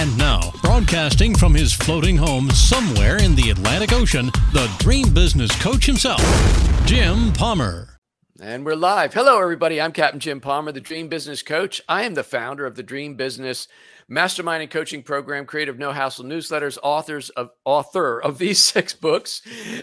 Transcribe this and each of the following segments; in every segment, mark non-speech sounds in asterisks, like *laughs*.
And now, broadcasting from his floating home somewhere in the Atlantic Ocean, the dream business coach himself, Jim Palmer. And we're live. Hello, everybody. I'm Captain Jim Palmer, the Dream Business Coach. I am the founder of the Dream Business Mastermind and Coaching Program, Creative No Hassle Newsletters, authors of author of these *laughs* six books,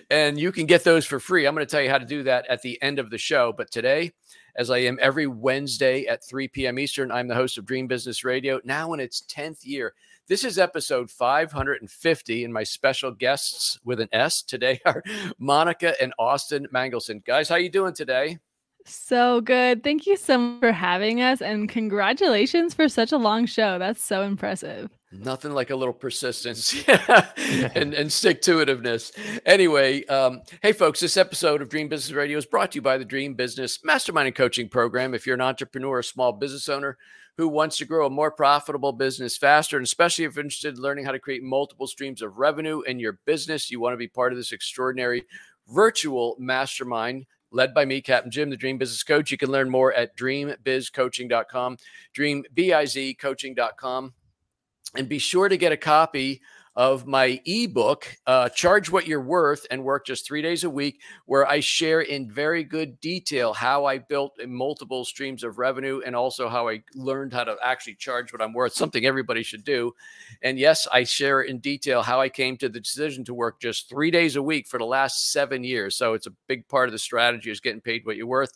and you can get those for free. I'm going to tell you how to do that at the end of the show. But today, as I am every Wednesday at 3 p.m. Eastern, I'm the host of Dream Business Radio, now in its 10th year. This is episode 550, and my special guests with an S today *laughs* are Monica and Austin Mangelson. Guys, how you doing today? So good. Thank you so much for having us and congratulations for such a long show. That's so impressive. Nothing like a little persistence *laughs* and, and stick to itiveness. Anyway, um, hey, folks, this episode of Dream Business Radio is brought to you by the Dream Business Mastermind and Coaching Program. If you're an entrepreneur, a small business owner who wants to grow a more profitable business faster, and especially if you're interested in learning how to create multiple streams of revenue in your business, you want to be part of this extraordinary virtual mastermind led by me, Captain Jim, the Dream Business Coach. You can learn more at dreambizcoaching.com, dreambizcoaching.com. And be sure to get a copy of my ebook, uh, Charge What You're Worth and Work Just Three Days a Week, where I share in very good detail how I built multiple streams of revenue and also how I learned how to actually charge what I'm worth, something everybody should do. And yes, I share in detail how I came to the decision to work just three days a week for the last seven years. So it's a big part of the strategy is getting paid what you're worth.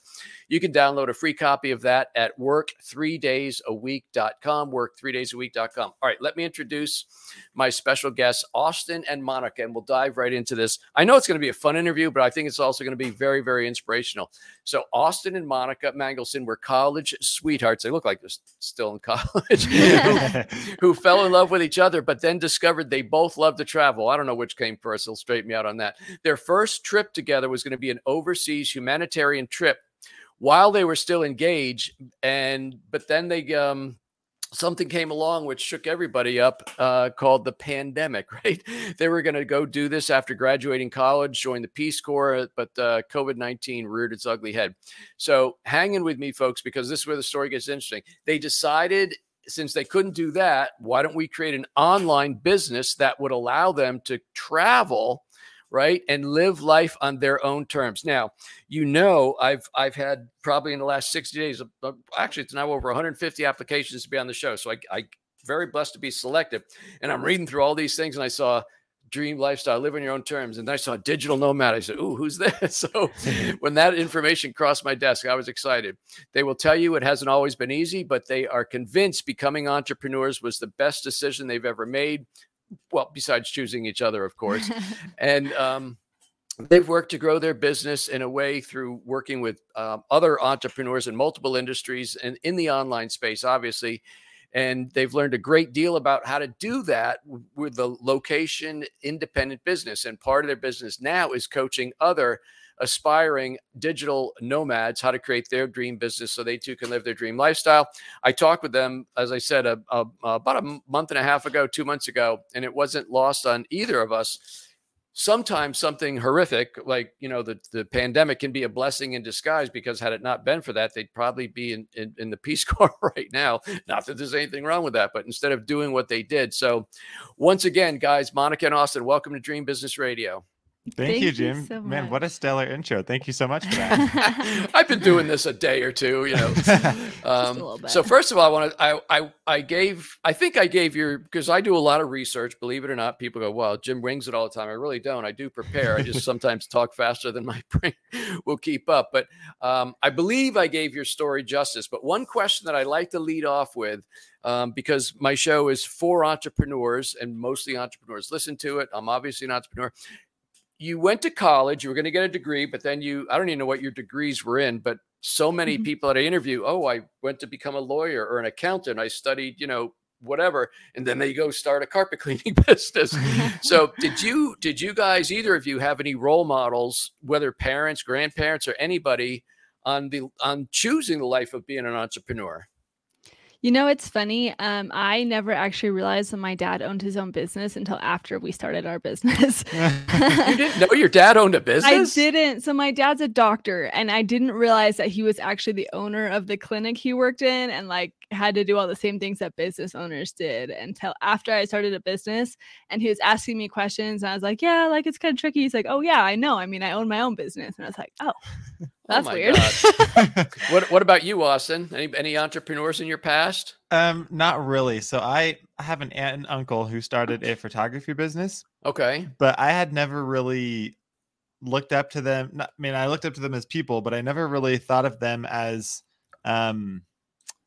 You can download a free copy of that at work3daysaweek.com, work3daysaweek.com. All right, let me introduce my special guests, Austin and Monica, and we'll dive right into this. I know it's going to be a fun interview, but I think it's also going to be very, very inspirational. So, Austin and Monica Mangelson were college sweethearts. They look like they're still in college, who, *laughs* who fell in love with each other, but then discovered they both love to travel. I don't know which came first. They'll straighten me out on that. Their first trip together was going to be an overseas humanitarian trip while they were still engaged and but then they um something came along which shook everybody up uh, called the pandemic *laughs* right? They were going to go do this after graduating college join the peace corps but uh, covid-19 reared its ugly head. So hang in with me folks because this is where the story gets interesting. They decided since they couldn't do that why don't we create an online business that would allow them to travel right and live life on their own terms. Now you know i've i've had probably in the last 60 days uh, actually it's now over 150 applications to be on the show so i i very blessed to be selected and i'm reading through all these things and i saw dream lifestyle live on your own terms and i saw digital nomad i said ooh who's this? *laughs* So *laughs* when that information crossed my desk i was excited. They will tell you it hasn't always been easy but they are convinced becoming entrepreneurs was the best decision they've ever made well, besides choosing each other, of course. *laughs* and um, they've worked to grow their business in a way through working with um, other entrepreneurs in multiple industries and in the online space, obviously. And they've learned a great deal about how to do that with the location independent business. And part of their business now is coaching other aspiring digital nomads how to create their dream business so they too can live their dream lifestyle. I talked with them, as I said, a, a, about a month and a half ago, two months ago, and it wasn't lost on either of us. Sometimes something horrific, like you know, the, the pandemic can be a blessing in disguise because had it not been for that, they'd probably be in, in, in the Peace *laughs* Corps right now. Not that there's anything wrong with that, but instead of doing what they did. So, once again, guys, Monica and Austin, welcome to Dream Business Radio. Thank, Thank you, Jim. You so Man, what a stellar intro. Thank you so much for that. *laughs* I've been doing this a day or two, you know. *laughs* Um, so first of all, I want to, I, I, I gave, I think I gave your, because I do a lot of research, believe it or not, people go, well, Jim wings it all the time. I really don't. I do prepare. I just *laughs* sometimes talk faster than my brain will keep up. But um, I believe I gave your story justice. But one question that I like to lead off with um, because my show is for entrepreneurs and mostly entrepreneurs listen to it. I'm obviously an entrepreneur you went to college, you were going to get a degree, but then you, I don't even know what your degrees were in, but so many mm-hmm. people that I interview, oh, I went to become a lawyer or an accountant. I studied, you know, whatever, and then they go start a carpet *laughs* cleaning business. *laughs* so did you did you guys either of you have any role models, whether parents, grandparents, or anybody on the on choosing the life of being an entrepreneur? You know, it's funny. Um, I never actually realized that my dad owned his own business until after we started our business. *laughs* you *laughs* didn't know your dad owned a business? I didn't. So my dad's a doctor, and I didn't realize that he was actually the owner of the clinic he worked in, and like had to do all the same things that business owners did until after I started a business. And he was asking me questions, and I was like, "Yeah, like it's kind of tricky." He's like, "Oh yeah, I know. I mean, I own my own business," and I was like, "Oh." *laughs* Oh That's oh weird. *laughs* what What about you, Austin? Any any entrepreneurs in your past? Um, not really. So I have an aunt and uncle who started a photography business. Okay, but I had never really looked up to them. Not, I mean, I looked up to them as people, but I never really thought of them as um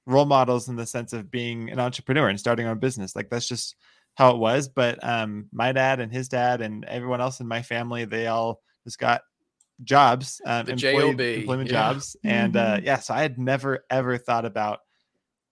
role models in the sense of being an entrepreneur and starting our business. Like that's just how it was. But um, my dad and his dad and everyone else in my family, they all just got jobs, um, employment yeah. jobs, and uh, mm-hmm. yeah, so I had never ever thought about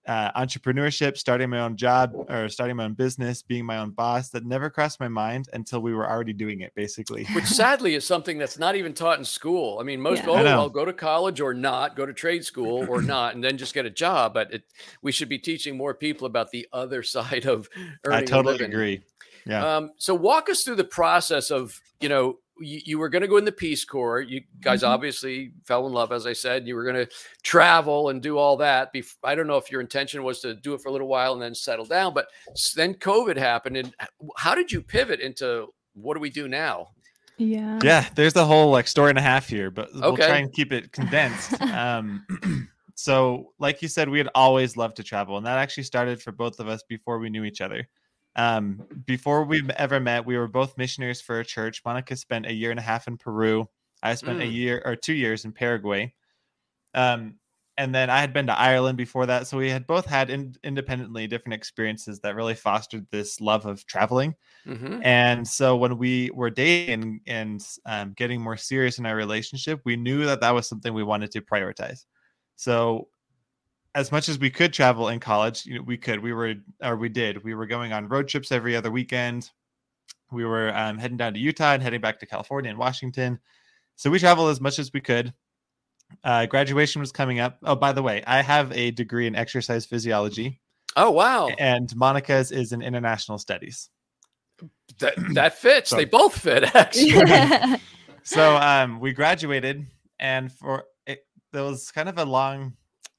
uh, entrepreneurship, starting my own job or starting my own business, being my own boss. That never crossed my mind until we were already doing it, basically. Which sadly is something that's not even taught in school. I mean, most yeah. oh well, go to college or not, go to trade school or *clears throat* not, and then just get a job. But it, we should be teaching more people about the other *laughs* side of earning. I totally agree. Yeah. Um, so walk us through the process of you know you, you were going to go in the Peace Corps. You guys mm-hmm. obviously fell in love, as I said. You were going to travel and do all that. I don't know if your intention was to do it for a little while and then settle down, but then COVID happened. And how did you pivot into what do we do now? Yeah. Yeah. There's the whole like story and a half here, but okay. we'll try and keep it condensed. *laughs* um, *clears throat* so, like you said, we had always loved to travel, and that actually started for both of us before we knew each other. Um, before we ever met, we were both missionaries for a church. Monica spent a year and a half in Peru. I spent mm. a year or two years in Paraguay. Um, and then I had been to Ireland before that. So we had both had in, independently different experiences that really fostered this love of traveling. Mm-hmm. And so when we were dating and um, getting more serious in our relationship, we knew that that was something we wanted to prioritize. So as much as we could travel in college, you know, we could. We were, or we did. We were going on road trips every other weekend. We were um, heading down to Utah and heading back to California and Washington. So we traveled as much as we could. Uh, graduation was coming up. Oh, by the way, I have a degree in exercise physiology. Oh, wow. And Monica's is in international studies. That *clears throat* that fits. So, they both fit, *laughs* actually. *laughs* so um, we graduated, and for it, there was kind of a long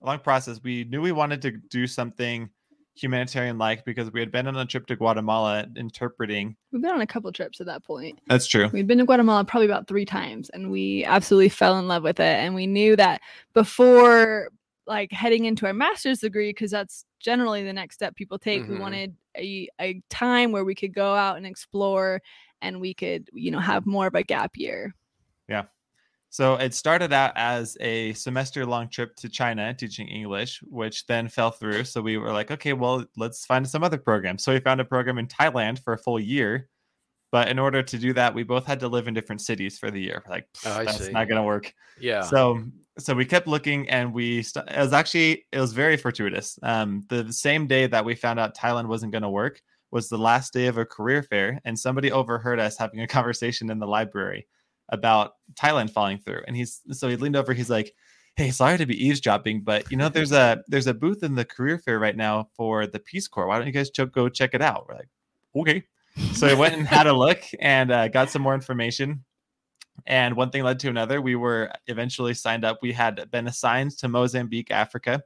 long process. We knew we wanted to do something humanitarian like because we had been on a trip to Guatemala interpreting. We've been on a couple trips at that point. That's true. We've been to Guatemala probably about three times and we absolutely fell in love with it. And we knew that before like heading into our master's degree, because that's generally the next step people take, mm-hmm. we wanted a, a time where we could go out and explore and we could, you know, have more of a gap year. Yeah. So it started out as a semester long trip to China teaching English, which then fell through. So we were like, okay, well, let's find some other program. So we found a program in Thailand for a full year. But in order to do that, we both had to live in different cities for the year. Like, oh, that's see. not going to work. Yeah. So so we kept looking and we st- it was actually it was very fortuitous. Um, the same day that we found out Thailand wasn't going to work was the last day of a career fair, and somebody overheard us having a conversation in the library about Thailand falling through. And he's so he leaned over, he's like, Hey, sorry to be eavesdropping, but you know, there's a there's a booth in the career fair right now for the Peace Corps. Why don't you guys ch- go check it out? We're like, okay. So I went and had a *laughs* look and uh, got some more information. And one thing led to another. We were eventually signed up. We had been assigned to Mozambique, Africa.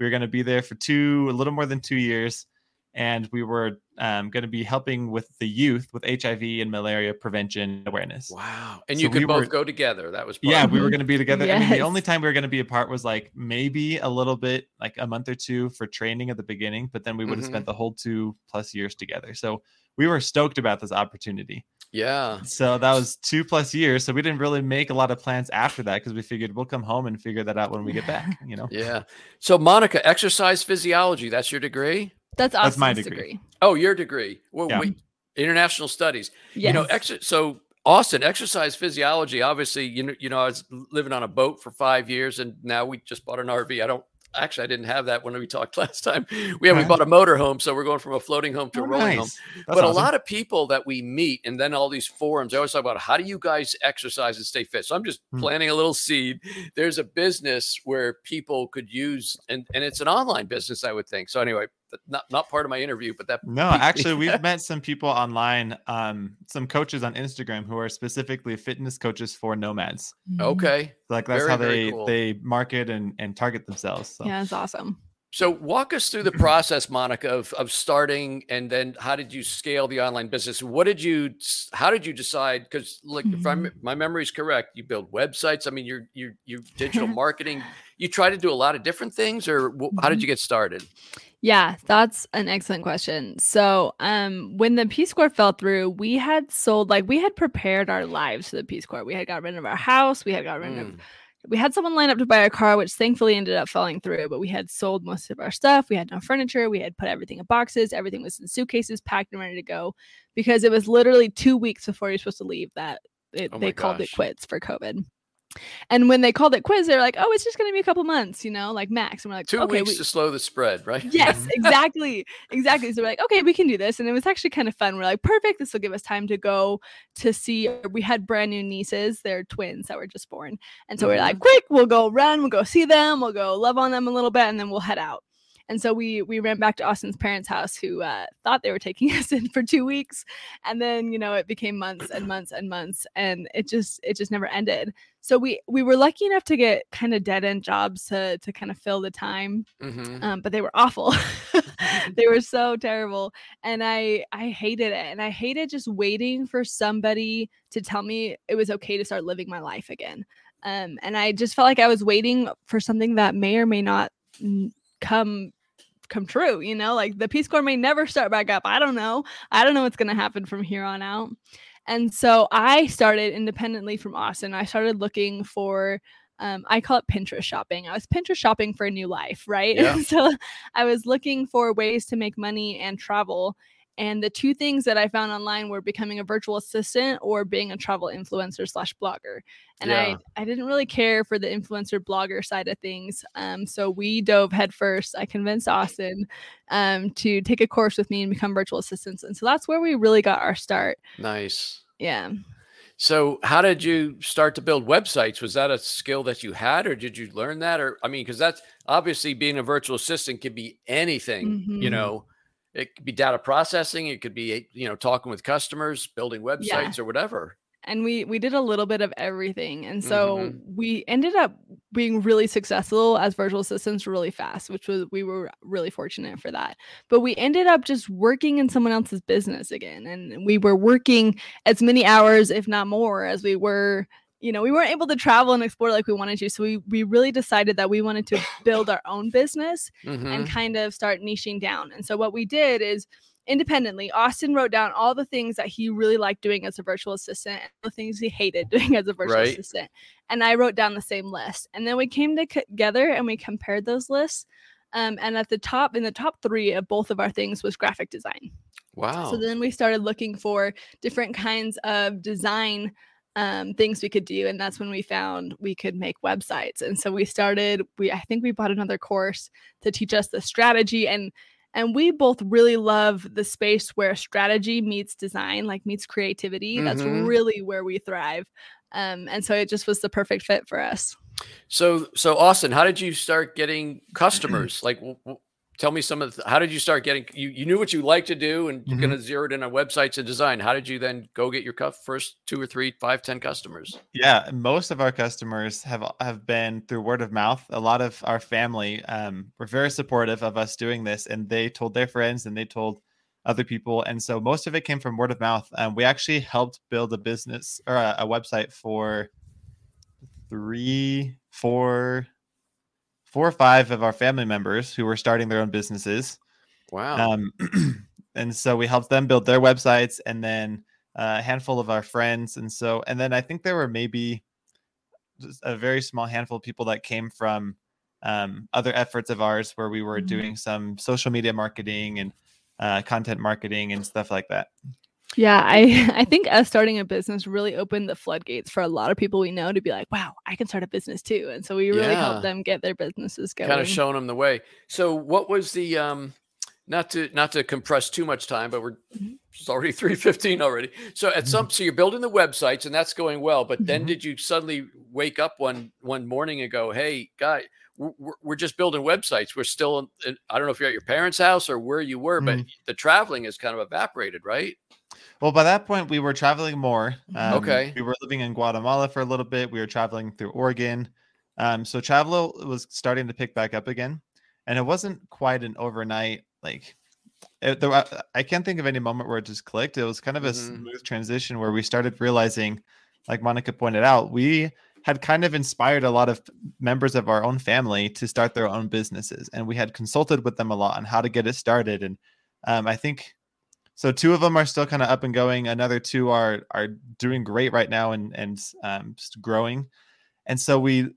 We were going to be there for two, a little more than two years and we were um, going to be helping with the youth with HIV and malaria prevention awareness. Wow! And so you could we both were, go together. That was yeah. We were going to be together. Yes. I mean, the only time we were going to be apart was like maybe a little bit, like a month or two for training at the beginning, but then we would have mm-hmm. spent the whole two plus years together. So we were stoked about this opportunity. Yeah. So that was two plus years. So we didn't really make a lot of plans after that because we figured we'll come home and figure that out when we get back. You know. *laughs* yeah. So Monica, exercise physiology. That's your degree. That's Austin's That's my degree. degree. Oh, your degree. Well, yeah. wait, international studies. Yes. You know, ex- so Austin, exercise physiology. Obviously, you know, you know, I was living on a boat for five years, and now we just bought an RV. I don't, actually, I didn't have that when we talked *laughs* last time. We we bought a motor home, so we're going from a floating home to oh, a rolling nice. home. That's but awesome. a lot of people that we meet, and then all these forums, I always talk about how do you guys exercise and stay fit. So I'm just hmm. planting a little seed. There's a business where people could use, and and it's an online business, I would think. So anyway, not not part of my interview, but that no, actually, we've *laughs* met some people online, um, some coaches on Instagram who are specifically fitness coaches for nomads. Mm-hmm. Okay, like that's very, how they cool. they market and and target themselves. So. Yeah, it's awesome. So walk us through the *clears throat* process, Monica, of of starting and then how did you scale the online business? What did you how did you decide? Because like mm-hmm. if I'm, my memory is correct, you build websites. I mean, you're you you digital *laughs* marketing. You try to do a lot of different things, or how did mm-hmm. you get started? Yeah, that's an excellent question. So, um, when the Peace Corps fell through, we had sold like we had prepared our lives for the Peace Corps. We had got rid of our house. We had got rid mm. of we had someone line up to buy our car, which thankfully ended up falling through, but we had sold most of our stuff. We had no furniture. We had put everything in boxes. Everything was in suitcases, packed and ready to go because it was literally two weeks before you're supposed to leave that it, oh they gosh. called it quits for COVID. And when they called it quiz, they're like, "Oh, it's just going to be a couple months, you know, like max." And we're like, two okay, weeks we... to slow the spread, right?" Yes, *laughs* exactly, exactly. So we're like, "Okay, we can do this," and it was actually kind of fun. We're like, "Perfect! This will give us time to go to see." We had brand new nieces; they're twins that were just born, and so mm-hmm. we're like. "Quick! We'll go run. We'll go see them. We'll go love on them a little bit, and then we'll head out." And so we we ran back to Austin's parents' house, who uh, thought they were taking *laughs* us in for two weeks, and then you know it became months and months and months, and it just it just never ended. So we we were lucky enough to get kind of dead end jobs to to kind of fill the time, mm-hmm. um, but they were awful. *laughs* they were so terrible, and I I hated it, and I hated just waiting for somebody to tell me it was okay to start living my life again. Um, and I just felt like I was waiting for something that may or may not come come true you know like the peace corps may never start back up i don't know i don't know what's going to happen from here on out and so i started independently from austin i started looking for um, I call it Pinterest shopping. I was Pinterest shopping for a new life, right? Yeah. *laughs* so I was looking for ways to make money and travel. And the two things that I found online were becoming a virtual assistant or being a travel influencer slash blogger. And yeah. I, I didn't really care for the influencer blogger side of things. Um, so we dove headfirst. I convinced Austin um, to take a course with me and become virtual assistants. And so that's where we really got our start. Nice. Yeah. So, how did you start to build websites? Was that a skill that you had, or did you learn that? Or, I mean, because that's obviously being a virtual assistant could be anything, mm-hmm. you know, it could be data processing it could be you know talking with customers building websites yeah. or whatever and we we did a little bit of everything and so mm-hmm. we ended up being really successful as virtual assistants really fast which was we were really fortunate for that but we ended up just working in someone else's business again and we were working as many hours if not more as we were you know, we weren't able to travel and explore like we wanted to. So we we really decided that we wanted to *laughs* build our own business mm-hmm. and kind of start niching down. And so what we did is independently, Austin wrote down all the things that he really liked doing as a virtual assistant and the things he hated *laughs* doing as a virtual right. assistant. And I wrote down the same list. And then we came together and we compared those lists. Um, and at the top, in the top three of both of our things was graphic design. Wow. So then we started looking for different kinds of design um, things we could do and that's when we found we could make websites. And so we started we i think we bought another course to teach us the strategy and and we both really love the space where strategy meets design like meets creativity. Mm-hmm. that's really where we thrive. Um, and so it just was the perfect fit for us. So so austin how did you start getting customers? *clears throat* Like w- tell me some of the, how did you start getting you, you knew what you like to do and you're mm-hmm. going to zero it in on websites and design. How did you then go get your first two or three five ten customers? Yeah most of our customers have have been through word of mouth. A lot of our family um, were very supportive of us doing this and they told their friends and they told other people. And so most of it came from word of mouth. Um, we actually helped build a business or a, a website for three four four or five of our family members who were starting their own businesses. Wow. Um, *clears throat* and so we helped them build their websites and then a handful of our friends. And so, and then I think there were maybe just a very small handful of people that came from um, other efforts of ours where we were mm-hmm. doing some social media marketing and uh, content marketing and stuff like that. Yeah, I *laughs* I think us starting a business really opened the floodgates for a lot of people we know to be like, wow, I can start a business too. And so we really yeah. helped them get their businesses going. Kind of showing them the way. So what was the um not to not to compress too much time, but we're mm-hmm. it's already *laughs* 315 already. So at some mm-hmm. so you're building the websites and that's going well, but then mm-hmm. did you suddenly wake up one one morning and go, "Hey, guy, we're, we're just building websites. We're still in, I don't know if you're at your parents' house or where you were, mm-hmm. but the traveling is kind of evaporated, right?" Well, by that point, we were traveling more. Um, okay. We were living in Guatemala for a little bit. We were traveling through Oregon. Um, so travel was starting to pick back up again. And it wasn't quite an overnight like it, there, I can't think of any moment where it just clicked. It was kind of a mm-hmm. smooth transition where we started realizing, like Monica pointed out, we had kind of inspired a lot of members of our own family to start their own businesses, and we had consulted with them a lot on how to get it started. And um, I think so. Two of them are still kind of up and going. Another two are are doing great right now and and um, growing. And so we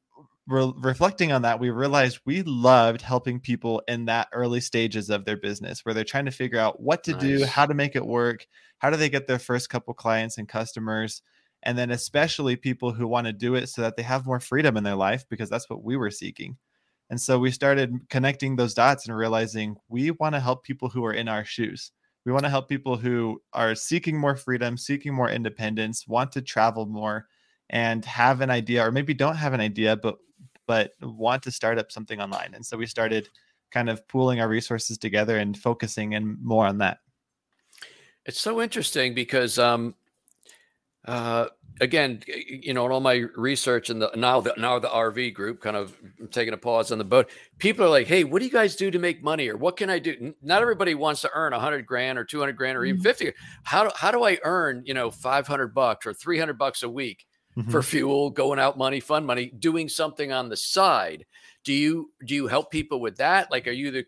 re- reflecting on that, we realized we loved helping people in that early stages of their business where they're trying to figure out what to nice. do, how to make it work, how do they get their first couple clients and customers. And then, especially people who want to do it so that they have more freedom in their life, because that's what we were seeking. And so we started connecting those dots and realizing we want to help people who are in our shoes. We want to help people who are seeking more freedom, seeking more independence, want to travel more, and have an idea, or maybe don't have an idea, but but want to start up something online. And so we started kind of pooling our resources together and focusing and more on that. It's so interesting because um, uh, again, you know, in all my research and the now the now the RV group kind of taking a pause on the boat. People are like, "Hey, what do you guys do to make money, or what can I do?" Not everybody wants to earn a hundred grand or two hundred grand or even mm-hmm. fifty. How do, how do I earn you know five hundred bucks or three hundred bucks a week? mm-hmm. for fuel, going out money, fun money, doing something on the side. Do you do you help people with that? Like, are you the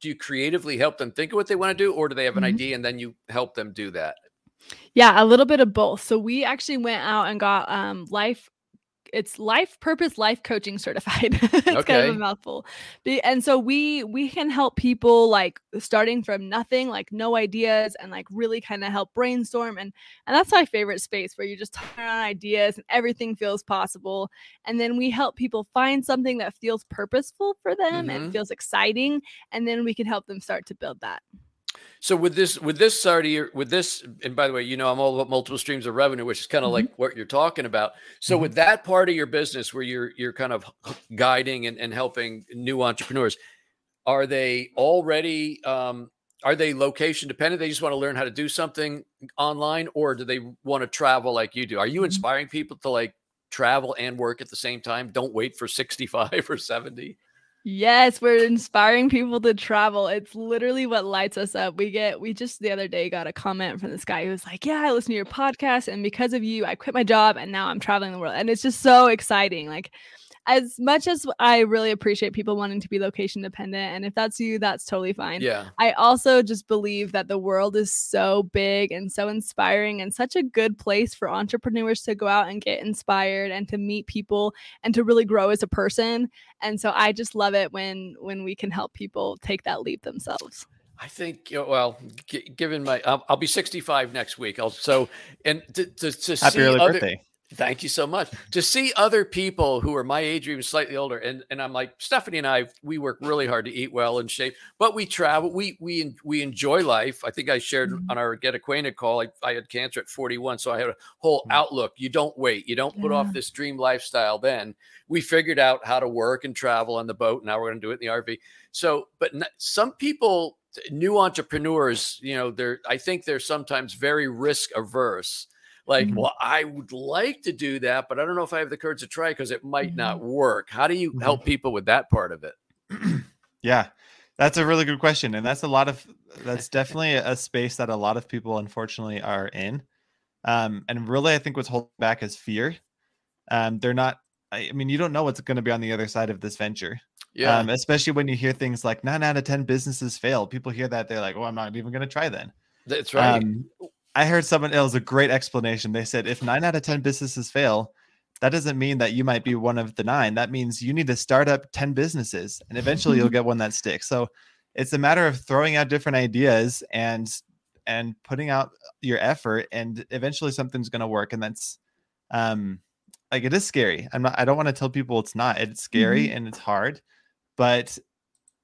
do you creatively help them think of what they want to do, or do they have an mm-hmm. idea and then you help them do that? Yeah, a little bit of both. So we actually went out and got um, life it's life purpose life coaching certified *laughs* it's okay. kind of a mouthful and so we we can help people like starting from nothing like no ideas and like really kind of help brainstorm and and that's my favorite space where you just turn on ideas and everything feels possible and then we help people find something that feels purposeful for them mm-hmm. and feels exciting and then we can help them start to build that so with this, with this, sorry, with this, and by the way, you know, I'm all about multiple streams of revenue, which is kind of mm-hmm. like what you're talking about. So mm-hmm. with that part of your business where you're you're kind of guiding and, and helping new entrepreneurs, are they already um, are they location dependent? They just want to learn how to do something online, or do they want to travel like you do? Are you mm-hmm. inspiring people to like travel and work at the same time? Don't wait for 65 *laughs* or 70. Yes, we're inspiring people to travel. It's literally what lights us up. We get, we just the other day got a comment from this guy who was like, Yeah, I listen to your podcast, and because of you, I quit my job and now I'm traveling the world. And it's just so exciting. Like, as much as I really appreciate people wanting to be location dependent, and if that's you, that's totally fine. Yeah. I also just believe that the world is so big and so inspiring and such a good place for entrepreneurs to go out and get inspired and to meet people and to really grow as a person. And so I just love it when when we can help people take that leap themselves. I think well, g- given my, I'll, I'll, be 65 next week. I'll so and to to, to Happy see early other, birthday. Thank you so much. To see other people who are my age or even slightly older, and, and I'm like Stephanie and I, we work really hard to eat well and shape, but we travel. We we we enjoy life. I think I shared mm-hmm. on our get acquainted call. I, I had cancer at 41, so I had a whole mm-hmm. outlook. You don't wait. You don't put yeah. off this dream lifestyle. Then we figured out how to work and travel on the boat. Now we're going to do it in the RV. So, but some people, new entrepreneurs, you know, they're I think they're sometimes very risk averse like, mm-hmm. well, I would like to do that, but I don't know if I have the courage to try because it might mm-hmm. not work. How do you mm-hmm. help people with that part of it? *clears throat* yeah, that's a really good question. And that's a lot of, that's *laughs* definitely a space that a lot of people unfortunately are in. Um, and really, I think what's holding back is fear. Um, they're not, I mean, you don't know what's going to be on the other side of this venture. Yeah. Um, especially when you hear things like nine out of 10 businesses fail. People hear that, they're like, oh, I'm not even going to try then. That's right. Um, I heard someone else a great explanation. They said if nine out of 10 businesses fail, that doesn't mean that you might be one of the nine. That means you need to start up 10 businesses and eventually you'll *laughs* get one that sticks. So it's a matter of throwing out different ideas and and putting out your effort and eventually something's going to work and that's um like it is scary i'm not i don't want to tell people it's not it's scary mm-hmm. and it's hard but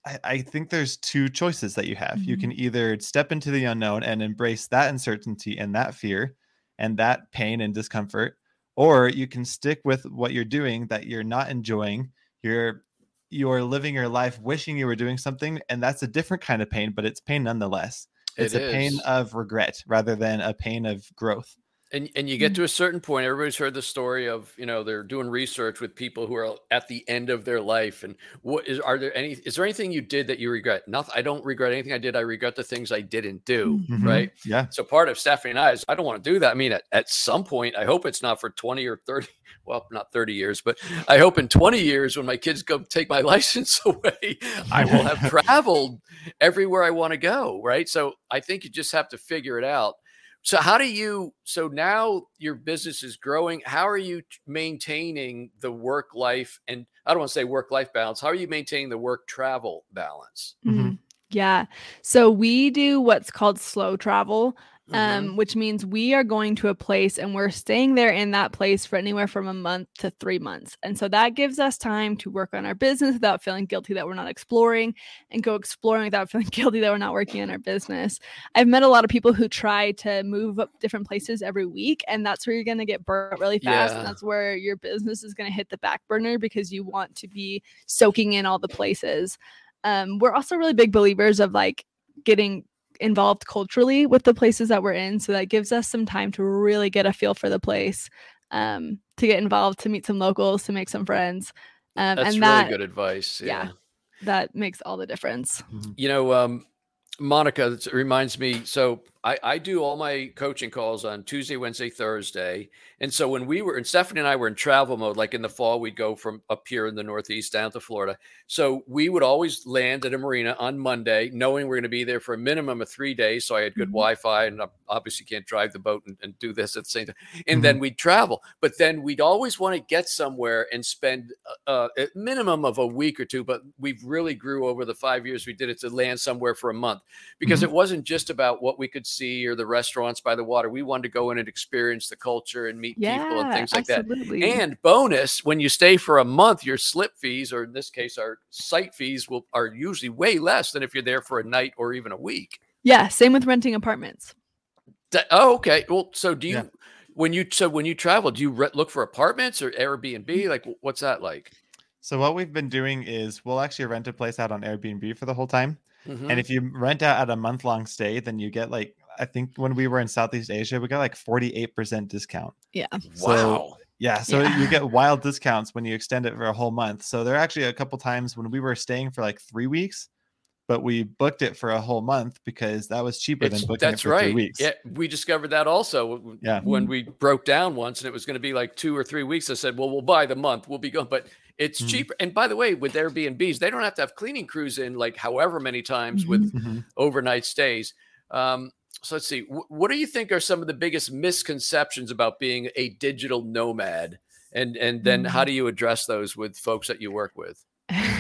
I, I, think there's two choices that you have. Mm-hmm. you can either step into the unknown and embrace that uncertainty and that fear and that pain and discomfort or you can stick with what you're doing that you're not enjoying. You're you're living your life wishing you were doing something and that's a different kind of pain but it's pain nonetheless. It's it a pain of regret rather than a pain of growth and and you get mm. to a certain point everybody's heard the story of you know they're doing research with people who are at the end of their life and what is are there any is there anything you did that you regret? Nothing i don't regret anything i did i regret the things i didn't do mm-hmm. right? Yeah. So part of stephanie and i is i don't want to do that. I mean at, at some point i hope it's not for 20 or 30 *laughs* well not 30 years but i hope in 20 years when my kids go take my *laughs* license away i will have *laughs* traveled everywhere i want to go right? So i think you just have to figure it out so how do you so now your business is growing how are you maintaining the work life and i don't want to say work life balance how are you maintaining the work travel balance? Mm-hmm. yeah. So we do what's called slow travel mm-hmm. um, which means we are going to a place and we're staying there in that place for anywhere from a month to three months. And so that gives us time to work on our business without feeling guilty that we're not exploring and go exploring without *laughs* feeling guilty that we're not working on our business. I've met a lot of people who try to move up different places every week, and that's where you're going to get burnt really fast. Yeah. And that's where your business is going to hit the back burner because you want to be soaking in all the places. Um, we're also really big believers of like getting involved culturally with the places that we're in. So that gives us some time to really get a feel for the place, um, to get involved, to meet some locals, to make some friends. Um, That's and really that, good advice. Yeah. yeah. that makes all the difference. Mm-hmm. You know, um, Monica, it reminds me. So I, I do all my coaching calls on Tuesday, Wednesday, Thursday. And so when we were, and Stephanie and I were in travel mode, like in the fall, we'd go from up here in the Northeast down to Florida. So we would always land at a marina on Monday, knowing we're going to be there for a minimum of three days. So I had good mm-hmm. Wi Fi and I obviously can't drive the boat and, and do this at the same time. And mm-hmm. then we'd travel. But then we'd always want to get somewhere and spend uh, uh, a minimum of a week or two. But we've really grew over the five years we did it to land somewhere for a month because mm-hmm. it wasn't just about what we could see or the restaurants by the water. We wanted to go in and experience the culture and meet yeah, people and things like absolutely. that. And bonus, when you stay for a month, your slip fees, or in this case, our site fees, will are usually way less than if you're there for a night or even a week. Yeah, same with renting apartments. That, oh, okay. Well, so do you? Yeah. When you so when you travel, do you re- look for apartments or Airbnb? Mm. Like, what's that like? So what we've been doing is we'll actually rent a place out on Airbnb for the whole time. Mm-hmm. And if you rent out at a month long stay, then you get like I think when we were in Southeast Asia, we got like 48% discount. Yeah. So, wow. Yeah. So yeah. you get *laughs* wild discounts when you extend it for a whole month. So there are actually a couple times when we were staying for like three weeks, but we booked it for a whole month because that was cheaper it's, than booking that's it for right. three weeks. Yeah. We discovered that also yeah. when we broke down once and it was going to be like two or three weeks. I said, well, we'll buy the month. We'll be going. But it's mm-hmm. cheaper. And by the way, with Airbnbs, they don't have to have cleaning crews in like however many times mm-hmm. with mm-hmm. overnight stays. Um, so let's see. what do you think are some of the biggest misconceptions about being a digital nomad? And and then how mm. do you address those with folks that you work with?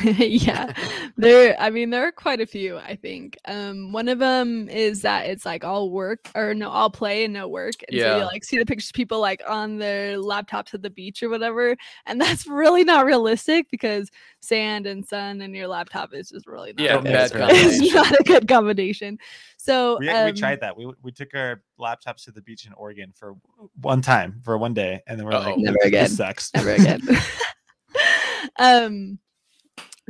*laughs* yeah. There i mean there are quite a few i think. Um one of them is that it's like all work or no all play and no work and yeah. so you like see the pictures of people like on their laptops at the beach or whatever and *laughs* that's really not realistic because sand and sun and your laptop is just really not yeah bad *laughs* it's not a good combination. So we, um, we tried that. We, we took our laptops to the beach in oregon for one time for one day and then we're Uh-oh. like never again. this sucks. Never again. Um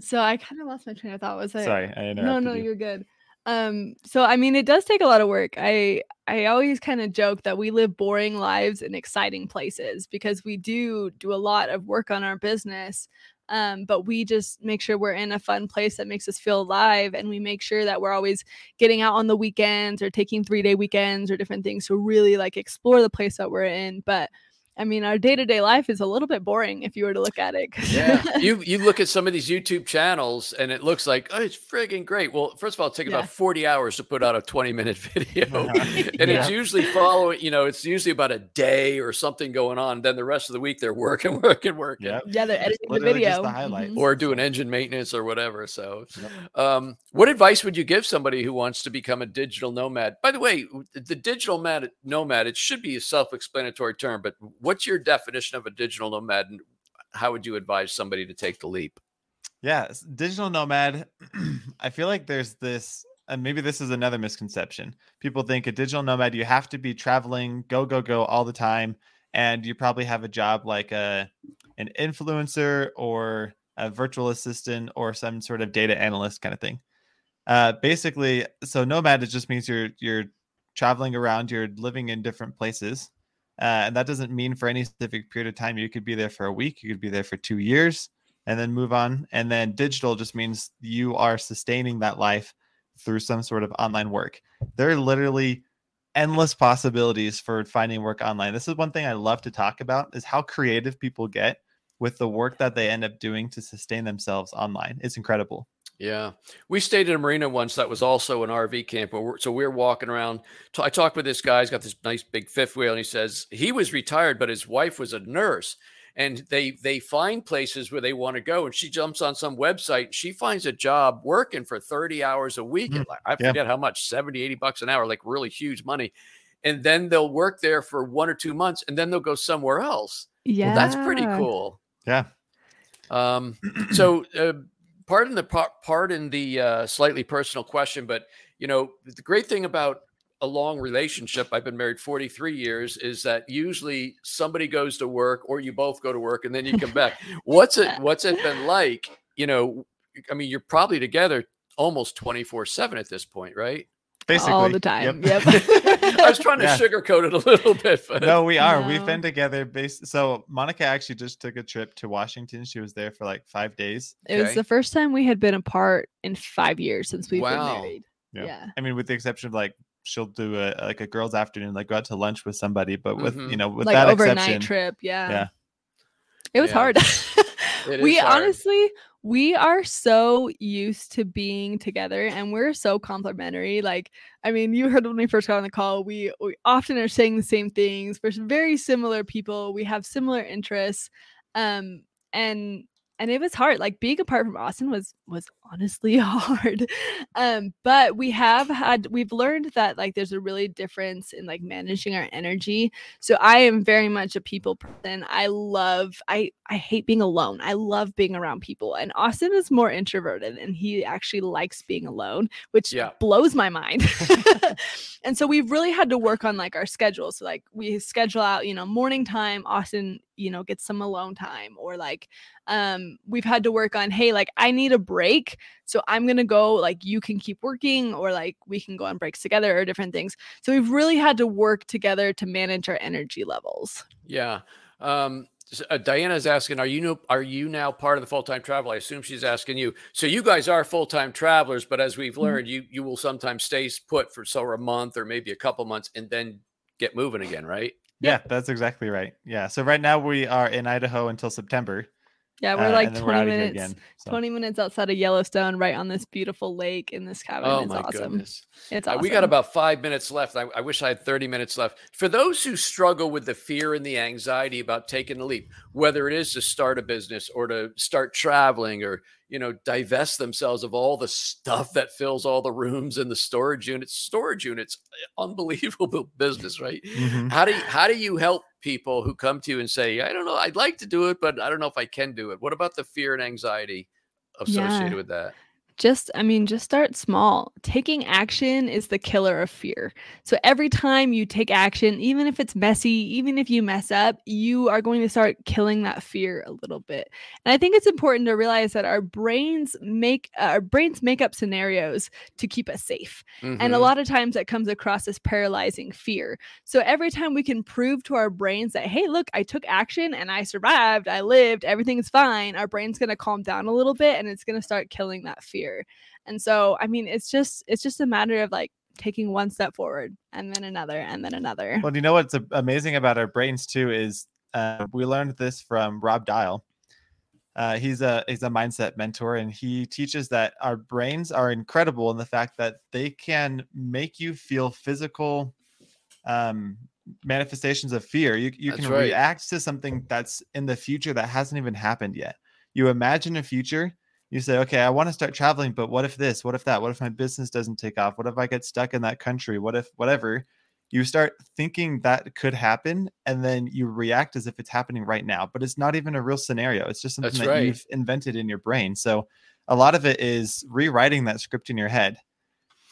so I kind of lost my train of thought. Was I? Sorry, I No, no, you. you're good. Um, so I mean, it does take a lot of work. I I always kind of joke that we live boring lives in exciting places because we do do a lot of work on our business. Um, but we just make sure we're in a fun place that makes us feel alive, and we make sure that we're always getting out on the weekends or taking three day weekends or different things to really like explore the place that we're in. But I mean, our day to day life is a little bit boring if you were to look at it. yeah, *laughs* you you look at some of these YouTube channels and it looks like oh, it's friggin' great. Well, first of all, it takes yeah. about forty hours to put out a twenty minute *laughs* video, and yeah. it's usually following. You know, it's usually about a day or something going on. Then the rest of the week they're working, *laughs* working, working. Yep. Yeah, they're editing the video, the highlights. Mm-hmm. or doing engine maintenance or whatever. So, yep. um, what advice would you give somebody who wants to become a digital nomad? By the way, the digital nomad it should be a self explanatory term, but what's your definition? of a digital nomad and how would you advise somebody to take the leap? Yeah, digital nomad. *clears throat* I feel like there's this, and maybe this is another misconception. People think a digital nomad, you have to be traveling, go, go, go all the time. And you probably have a job like a an influencer or a virtual assistant or some sort of data analyst kind of thing. Uh, basically, so nomad it just means you're you're traveling around, you're living in different places, uh, and that doesn't mean for any specific period of time. You could be there for a week, you could be there for two years, and then move on. And then digital just means you are sustaining that life through some sort of online work. There are literally endless possibilities for finding work online. This is one thing I love to talk about is how creative people get with the work that they end up doing to sustain themselves online. It's incredible. Yeah, we stayed in a marina once that was also an RV camp. So we are walking around. I talked with this guy. He's got this nice big fifth wheel, and he says he was retired, but his wife was a nurse, and they they find places where they want to go. And she jumps on some website. she finds a job working for thirty hours a week. Mm, I forget yeah. how much 70, 80 bucks an hour, like really huge money. And then they'll work there for one or two months, and then they'll go somewhere else. Yeah, well, that's pretty cool. Yeah. Um. So. Uh, pardon the pardon the uh, slightly personal question, but you know the great thing about a long relationship i've been married 43 years is that usually somebody goes to work or you both go to work and then you come back. What's it what's it been like you know i mean you're probably together almost 24 7 at this point right basically all the time yep, yep. *laughs* i was trying to yeah. sugarcoat it a little bit but no we are no. we've been together based so monica actually just took a trip to washington she was there for like five days it okay. was the first time we had been apart in five years since we've wow. been married yeah. yeah. i mean with the exception of like she'll do a like a girls afternoon like go out to lunch with somebody but with mm-hmm. you know with like that overnight exception, trip yeah yeah it was yeah. hard *laughs* we hard. honestly we are so used to being together and we're so complementary like i mean you heard when we first got on the call we, we often are saying the same things we're very similar people we have similar interests um and and it was hard like being apart from austin was was honestly *laughs* hard um but we have had we've learned that like there's a really difference in like managing our energy so i am very much a people person i love i i hate being alone i love being around people and austin is more introverted and he actually likes being alone which yeah. blows my mind *laughs* *laughs* and so we've really had to work on like our schedule so like we schedule out you know morning time austin you know get some alone time or like um we've had to work on hey like i need a break so i'm gonna go like you can keep working or like we can go on breaks together or different things so we've really had to work together to manage our energy levels yeah um uh, Diana's asking, "Are you are you now part of the full time travel?" I assume she's asking you. So you guys are full time travelers, but as we've mm-hmm. learned, you you will sometimes stay put for so a month or maybe a couple months, and then get moving again, right? Yeah, that's exactly right. Yeah. So right now we are in Idaho until September. Yeah, we're uh, like 20 we're minutes again, so. 20 minutes outside of Yellowstone, right on this beautiful lake in this cabin. Oh, it's my awesome. Goodness. It's awesome. Uh, we got about five minutes left. I, I, wish I had 30 minutes left. For those who struggle with the fear and the anxiety about taking the leap, whether it is to start a business or to start traveling or you know, divest themselves of all the stuff that fills all the rooms and the storage units. Storage units, unbelievable *laughs* business, right? Mm-hmm. How do you, how do you help people who come to you and say, I don't know, I'd like to do it, but I don't know if I can do it. What about the fear and anxiety associated yeah. with that? Just i mean just start small. Taking action is the killer of fear. So every time you take action even if it's messy even if you mess up you are going to start killing that fear a little bit. And i think it's important to realize that our brains make uh, our brains make up scenarios to keep us safe. Mm-hmm. and a mm-hmm. lot of times that comes across as paralyzing fear. So every time we can prove to our brains that hey look i took action and i survived i lived everything's fine our brain's going to calm down a little bit and it's going to start killing that fear fear. And so, I mean, it's just it's just a matter of like taking one step forward and then another and then another. Well, you know what's amazing about our brains too is Uh, we learned this from Rob Dial. Uh, he's a he's a mindset mentor, and he teaches that our brains are incredible in the fact that they can make you feel physical um, manifestations of fear. You you can right. react to something that's in the future that hasn't even happened yet. You imagine a future. You say, okay, I want to start traveling, but what if this? What if that? What if my business doesn't take off? What if I get stuck in that country? What if whatever? You start thinking that could happen, and then you react as if it's happening right now. But it's not even a real scenario. It's just something that's that right. you've invented in your brain. So a lot of it is rewriting that script in your head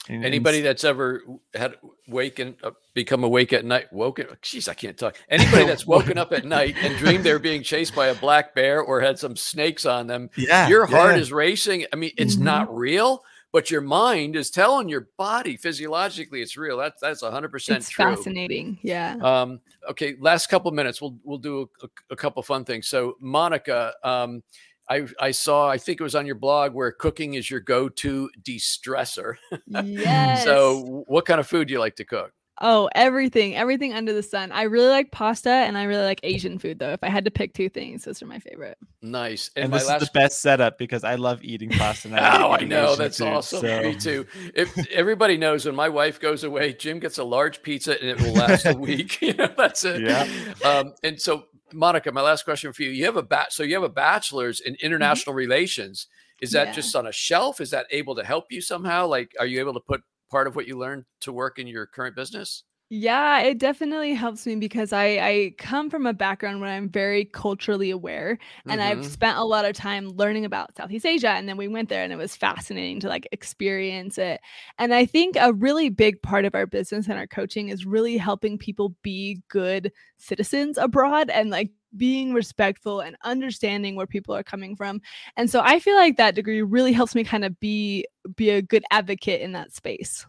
and, Anybody and, that's ever had waken up, become awake at night, woken, jeez, I can't talk. Anybody *laughs* that's woken up at night and dreamed they're being chased by a black bear or had some snakes on them, *laughs* yeah, your heart yeah. is racing. I mean, it's mm-hmm. not real, but your mind is telling your body physiologically it's real. That's that's hundred percent true. Fascinating, yeah. Um, okay, last couple minutes, we'll we'll do a, a couple fun things. So, Monica, um, I, I saw, I think it was on your blog where cooking is your go to de stressor. *laughs* Yes. so, what kind of food do you like to cook? Oh, everything, everything under the sun. I really like pasta and I really like Asian food though. If I had to pick two things, those are my favorite. Nice. And, and this last... is the best setup because I love eating pasta. oh, I know. Asian that's food, awesome. So. Me too. If everybody knows when my wife goes away, Jim gets a large pizza and it will last a *laughs* week. *laughs* you know, that's it. Yeah. Um, and so Monica, my last question for you. You have a bat, so you have a bachelor's in mm-hmm. international mm-hmm. relations. Is that yeah. just on a shelf? Is that able to help you somehow? Like, are you able to put part of what you learned to work in your current business? Yeah, it definitely helps me because I I come from a background where I'm very culturally aware and mm-hmm. I've spent a lot of time learning about Southeast Asia and then we went there and it was fascinating to like experience it. And I think a really big part of our business and our coaching is really helping people be good citizens abroad and like being respectful and understanding where people are coming from. And so I feel like that degree really helps me kind of be be a good advocate in that space.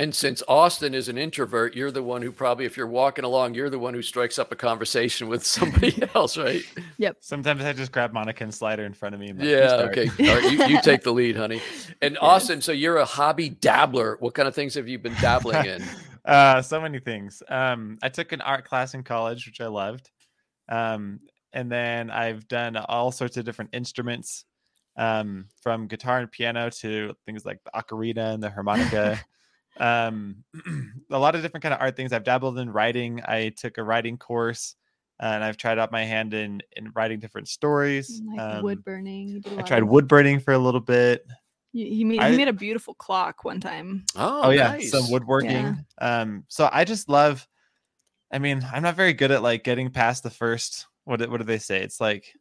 And since Austin is an introvert, you're the one who probably, if you're walking along, you're the one who strikes up a conversation with *laughs* somebody else, right? Yep. Sometimes I just grab Monica and slider in front of me. yeah. Okay. *laughs* All right. You, you, take the lead, honey. *laughs* And Austin, so you're a hobby dabbler. What kind of things have you been dabbling in? uh, so many things. Um, I took an art class in college, which I loved. Um, and then I've done all sorts of different instruments, um, from guitar and piano to things like the ocarina and the harmonica um *clears throat* a lot of different kind of art things. I've dabbled in writing. I took a writing course and i've tried out my hand in in writing different stories. Like um, wood burning. I tried of... wood burning for a little bit. He made, I, he made a beautiful clock one time. Oh, oh yeah some woodworking. Yeah. um so i just love i mean i'm not very good at like getting past the first what what do they say? It's like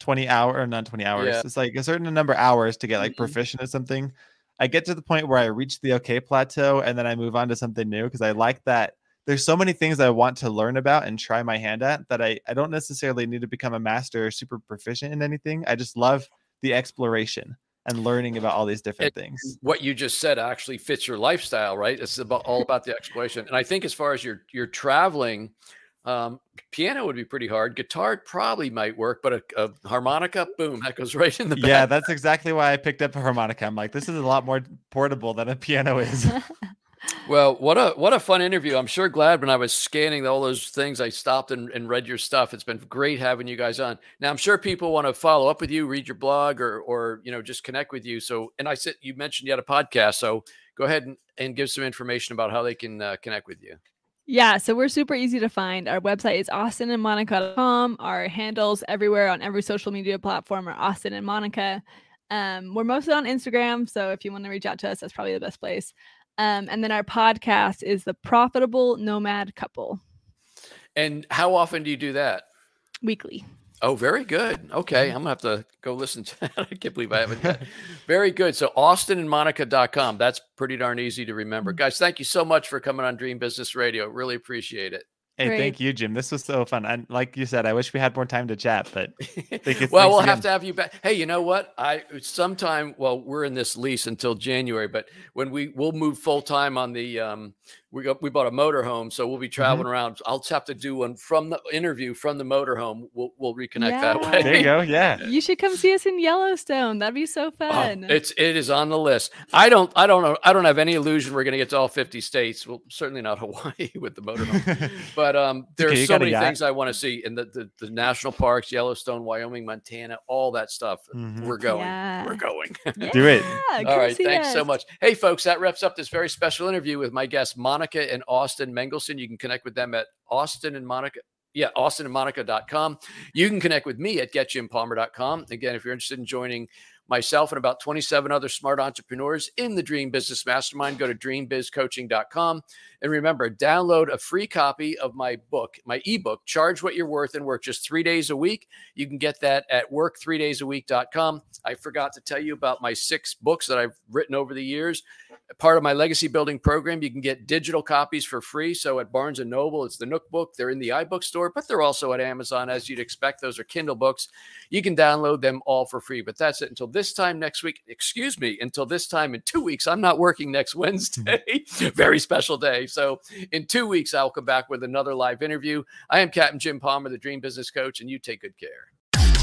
20 hour or not 20 hours yeah. it's like a certain number of hours to get like mm-hmm. proficient at something I get to the point where I reach the okay plateau and then I move on to something new because I like that there's so many things I want to learn about and try my hand at that I, I don't necessarily need to become a master or super proficient in anything. I just love the exploration and learning about all these different things. What you just said actually fits your lifestyle, right? It's about all about the exploration. And I think as far as your your traveling, um, piano would be pretty hard. Guitar probably might work, but a, a, harmonica, boom, that goes *laughs* right in the back. Yeah, that's exactly why I picked up a harmonica. I'm like, this is a lot more portable than a piano is. *laughs* well, what a what a fun interview. I'm sure glad when I was scanning all those things, I stopped and, and read your stuff. It's been great having you guys on. Now, I'm sure people want to follow up with you, read your blog, or or you know just connect with you. So, and I said you mentioned you had a podcast, so go ahead and, and give some information about how they can uh, connect with you. Yeah, so we're super easy to find. Our website is austinandmonica.com. Our handles everywhere on every social media platform are Austin and Monica. Um, we're mostly on Instagram, so if you want to reach out to us, that's probably the best place. Um, and then our podcast is the Profitable Nomad Couple. And how often do you do that? Weekly. Oh, very good. Okay. I'm going to have to go listen to *laughs* that. I can't believe I haven't. Yet. *laughs* very good. So, austinandmonica.com. That's pretty darn easy to remember. Mm-hmm. Guys, thank you so much for coming on Dream Business Radio. Really appreciate it. Hey, Great. thank you, Jim. This was so fun. And like you said, I wish we had more time to chat, but *laughs* think it's well, we'll again. have to have you back. Hey, you know what? I sometime. Well, we're in this lease until January, but when we we'll move full time on the um, we got we bought a motorhome, so we'll be Mm-hmm. traveling around. I'll just have to do one from the interview from the motorhome. We'll we'll reconnect Yeah. that way. There you go. Yeah. *laughs* You should come see us in Yellowstone. That'd be so Oh, fun. it's it is on the list. I don't I don't know I don't have any illusion we're going to get to all 50 states. Well, certainly not Hawaii *laughs* with the motorhome. *laughs* But um, there okay, are so many things I want to see in the, the the national parks, Yellowstone, Wyoming, Montana, all that stuff. Mhm. We're going. Yeah. We're going. Do it. Yeah, All come right. see Thanks so much. Hey, folks, that wraps up this very special interview with my guests, Monica and Austin Mengelson. You can connect with them at Austin and Monica. Yeah, austinandmonica.com. You can connect with me at getjimpalmer.com. Again, if you're interested in joining myself and about 27 other smart entrepreneurs in the Dream Business Mastermind, go to dreambizcoaching.com. And remember, download a free copy of my book, my ebook, Charge What You're Worth and Work just three days a week. You can get that at work3daysaweek.com. I forgot to tell you about my six books that I've written over the years. Part of my legacy building program, you can get digital copies for free. So at Barnes and Noble, it's the Nook book. They're in the iBook store, but they're also at Amazon, as you'd expect. Those are Kindle books. You can download them all for free. But that's it until this time next week. Excuse me, until this time in two weeks. I'm not working next Wednesday. *laughs* *laughs* Very special day. So in two weeks, I'll come back with another live interview. I am Captain Jim Palmer, the Dream Business Coach, and you take good care.